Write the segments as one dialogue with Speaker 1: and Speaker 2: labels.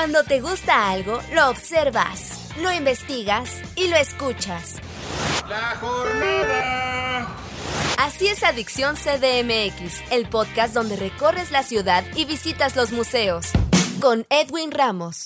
Speaker 1: Cuando te gusta algo, lo observas, lo investigas y lo escuchas.
Speaker 2: La jornada.
Speaker 1: Así es Adicción CDMX, el podcast donde recorres la ciudad y visitas los museos. Con Edwin Ramos.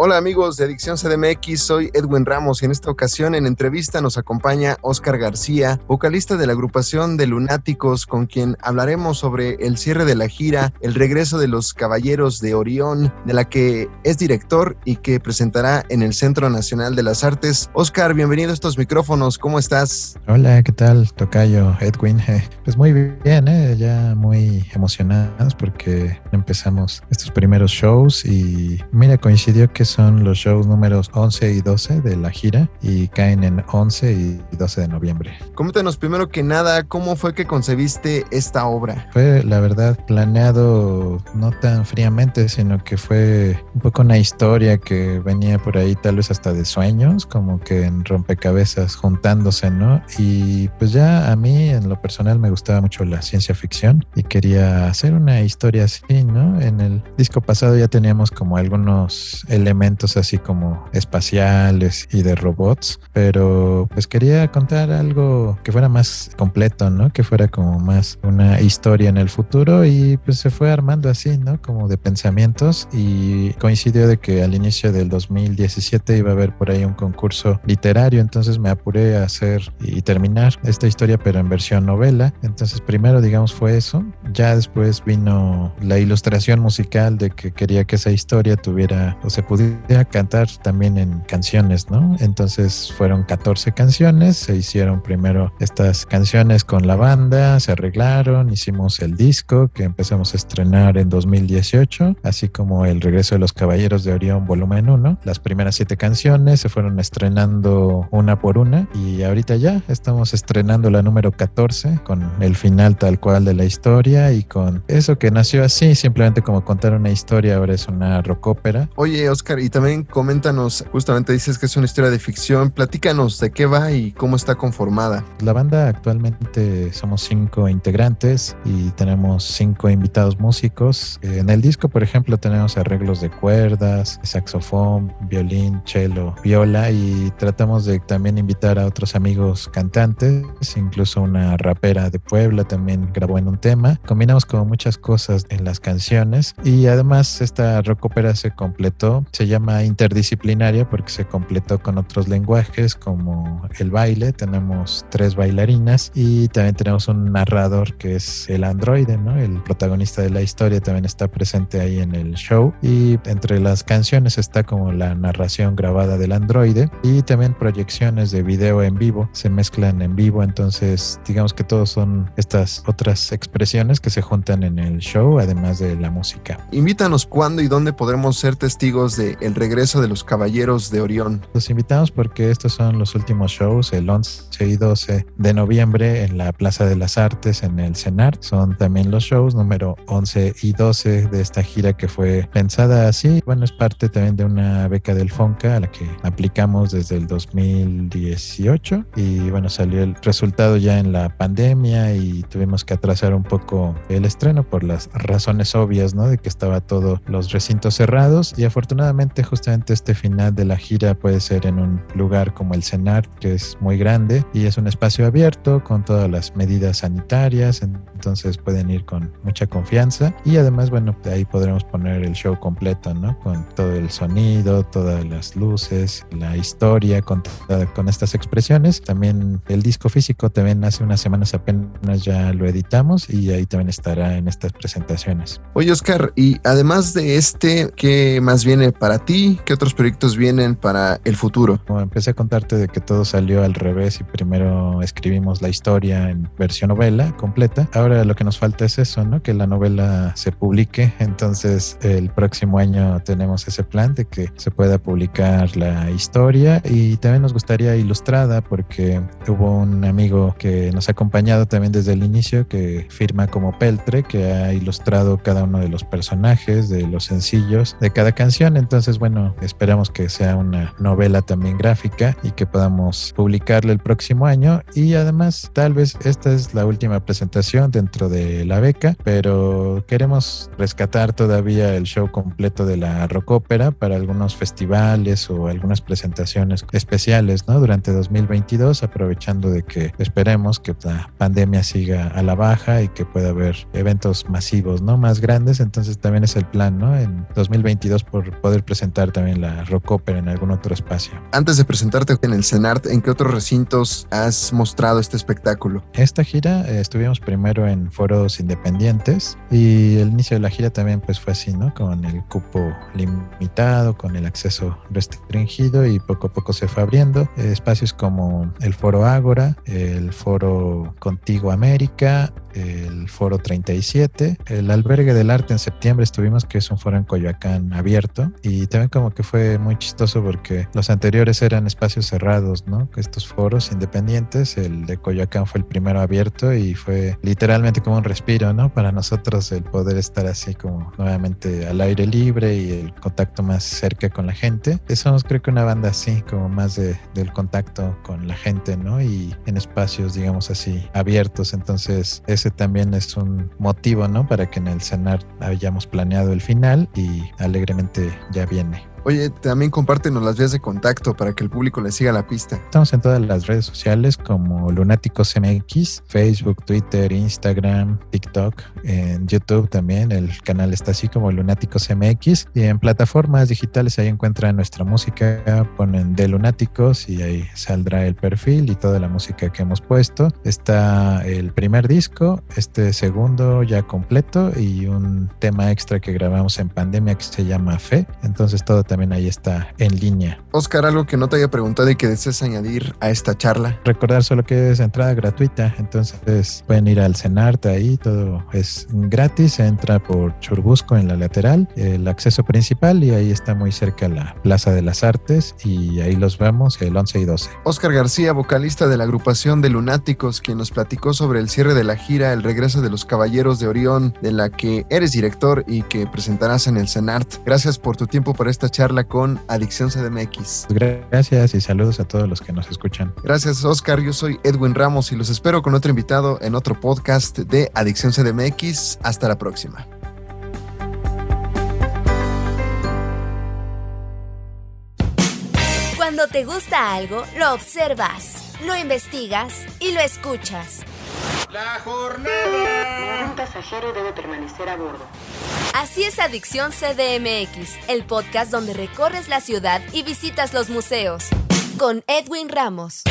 Speaker 3: Hola amigos de Adicción CDMX, soy Edwin Ramos y en esta ocasión en entrevista nos acompaña Oscar García, vocalista de la agrupación de Lunáticos, con quien hablaremos sobre el cierre de la gira, el regreso de los Caballeros de Orión, de la que es director y que presentará en el Centro Nacional de las Artes. Oscar, bienvenido a estos micrófonos, ¿cómo estás?
Speaker 4: Hola, ¿qué tal, Tocayo, Edwin? Pues muy bien, ¿eh? ya muy emocionados porque empezamos estos primeros shows y mira, coincidió que son los shows números 11 y 12 de la gira y caen en 11 y 12 de noviembre.
Speaker 3: Coméntanos primero que nada, ¿cómo fue que concebiste esta obra?
Speaker 4: Fue, la verdad, planeado no tan fríamente, sino que fue un poco una historia que venía por ahí tal vez hasta de sueños, como que en rompecabezas juntándose, ¿no? Y pues ya a mí en lo personal me gustaba mucho la ciencia ficción y quería hacer una historia así, ¿no? En el disco pasado ya teníamos como algunos elementos así como espaciales y de robots, pero pues quería contar algo que fuera más completo, ¿no? Que fuera como más una historia en el futuro y pues se fue armando así, ¿no? Como de pensamientos y coincidió de que al inicio del 2017 iba a haber por ahí un concurso literario, entonces me apuré a hacer y terminar esta historia pero en versión novela, entonces primero digamos fue eso, ya después vino la ilustración musical de que quería que esa historia tuviera o se pudiera a cantar también en canciones, ¿no? Entonces fueron 14 canciones, se hicieron primero estas canciones con la banda, se arreglaron, hicimos el disco que empezamos a estrenar en 2018, así como el regreso de los Caballeros de Orión volumen 1. Las primeras siete canciones se fueron estrenando una por una y ahorita ya estamos estrenando la número 14 con el final tal cual de la historia y con eso que nació así, simplemente como contar una historia, ahora es una rockópera.
Speaker 3: Oye, Oscar, y también coméntanos, justamente dices que es una historia de ficción, platícanos de qué va y cómo está conformada.
Speaker 4: La banda actualmente somos cinco integrantes y tenemos cinco invitados músicos. En el disco, por ejemplo, tenemos arreglos de cuerdas, saxofón, violín, cello, viola y tratamos de también invitar a otros amigos cantantes, incluso una rapera de Puebla también grabó en un tema. Combinamos como muchas cosas en las canciones y además esta rock opera se completó, se llama interdisciplinaria porque se completó con otros lenguajes como el baile, tenemos tres bailarinas y también tenemos un narrador que es el androide, ¿no? El protagonista de la historia también está presente ahí en el show y entre las canciones está como la narración grabada del androide y también proyecciones de video en vivo, se mezclan en vivo, entonces digamos que todos son estas otras expresiones que se juntan en el show además de la música.
Speaker 3: Invítanos cuándo y dónde podremos ser testigos de el regreso de los Caballeros de Orión.
Speaker 4: Los invitamos porque estos son los últimos shows, el 11 y 12 de noviembre en la Plaza de las Artes en el CENAR. Son también los shows número 11 y 12 de esta gira que fue pensada así. Bueno, es parte también de una beca del FONCA a la que aplicamos desde el 2018 y bueno, salió el resultado ya en la pandemia y tuvimos que atrasar un poco el estreno por las razones obvias, ¿no? De que estaba todo los recintos cerrados y afortunadamente justamente este final de la gira puede ser en un lugar como el CENAR, que es muy grande y es un espacio abierto con todas las medidas sanitarias, entonces pueden ir con mucha confianza y además, bueno, ahí podremos poner el show completo, ¿no? Con todo el sonido, todas las luces, la historia, con, con estas expresiones. También el disco físico también hace unas semanas apenas ya lo editamos y ahí también estará en estas presentaciones.
Speaker 3: Oye, Oscar, y además de este, ¿qué más viene para ti? ¿Qué otros proyectos vienen para el futuro?
Speaker 4: Como empecé a contarte de que todo salió al revés y primero escribimos la historia en versión novela completa. Ahora lo que nos falta es eso, ¿no? Que la novela se publique. Entonces el próximo año tenemos ese plan de que se pueda publicar la historia y también nos gustaría ilustrada porque hubo un amigo que nos ha acompañado también desde el inicio que firma como Peltre, que ha ilustrado cada uno de los personajes, de los sencillos de cada canción. Entonces, bueno, esperamos que sea una novela también gráfica y que podamos publicarla el próximo año. Y además, tal vez esta es la última presentación dentro de la beca, pero queremos rescatar todavía el show completo de la rock ópera para algunos festivales o algunas presentaciones especiales, ¿no? Durante 2022, aprovechando de que esperemos que la pandemia siga a la baja y que pueda haber eventos masivos, ¿no? Más grandes. Entonces también es el plan, ¿no? En 2022 por poder presentar también la rock ópera en algún otro espacio.
Speaker 3: Antes de presentarte en el CENART, ¿en qué otros recintos has mostrado este espectáculo?
Speaker 4: Esta gira eh, estuvimos primero en foros independientes y el inicio de la gira también pues fue así, ¿no? Con el cupo limitado, con el acceso restringido y poco a poco se fue abriendo. Eh, espacios como el foro Ágora, el foro Contigo América, el foro 37, el albergue del arte en septiembre estuvimos, que es un foro en Coyoacán abierto y también como que fue muy chistoso porque los anteriores eran espacios cerrados, ¿no? Estos foros independientes, el de Coyoacán fue el primero abierto y fue literalmente como un respiro, ¿no? Para nosotros el poder estar así como nuevamente al aire libre y el contacto más cerca con la gente. Somos creo que una banda así, como más de, del contacto con la gente, ¿no? Y en espacios, digamos así, abiertos. Entonces, ese también es un motivo, ¿no? Para que en el cenar hayamos planeado el final y alegremente ya viene.
Speaker 3: Oye, también compártenos las vías de contacto para que el público le siga la pista.
Speaker 4: Estamos en todas las redes sociales como Lunáticos MX, Facebook, Twitter, Instagram, TikTok, en YouTube también. El canal está así como Lunáticos MX y en plataformas digitales ahí encuentran nuestra música, ponen de Lunáticos y ahí saldrá el perfil y toda la música que hemos puesto. Está el primer disco, este segundo ya completo y un tema extra que grabamos en pandemia que se llama Fe. Entonces todo también ahí está en línea.
Speaker 3: Oscar, algo que no te haya preguntado y que desees añadir a esta charla.
Speaker 4: Recordar solo que es entrada gratuita, entonces pueden ir al Cenarte ahí, todo es gratis, entra por Churbusco en la lateral, el acceso principal y ahí está muy cerca la Plaza de las Artes y ahí los vemos el 11 y 12.
Speaker 3: Oscar García, vocalista de la agrupación de Lunáticos, quien nos platicó sobre el cierre de la gira El regreso de los Caballeros de Orión, de la que eres director y que presentarás en el CENART. Gracias por tu tiempo para esta charla con Adicción CDMX.
Speaker 4: Gracias y saludos a todos los que nos escuchan.
Speaker 3: Gracias, Oscar. Yo soy Edwin Ramos y los espero con otro invitado en otro podcast de Adicción CDMX. Hasta la próxima.
Speaker 1: Cuando te gusta algo, lo observas, lo investigas y lo escuchas.
Speaker 2: La jornada.
Speaker 5: Ningún pasajero debe permanecer a bordo.
Speaker 1: Así es Adicción CDMX, el podcast donde recorres la ciudad y visitas los museos. Con Edwin Ramos.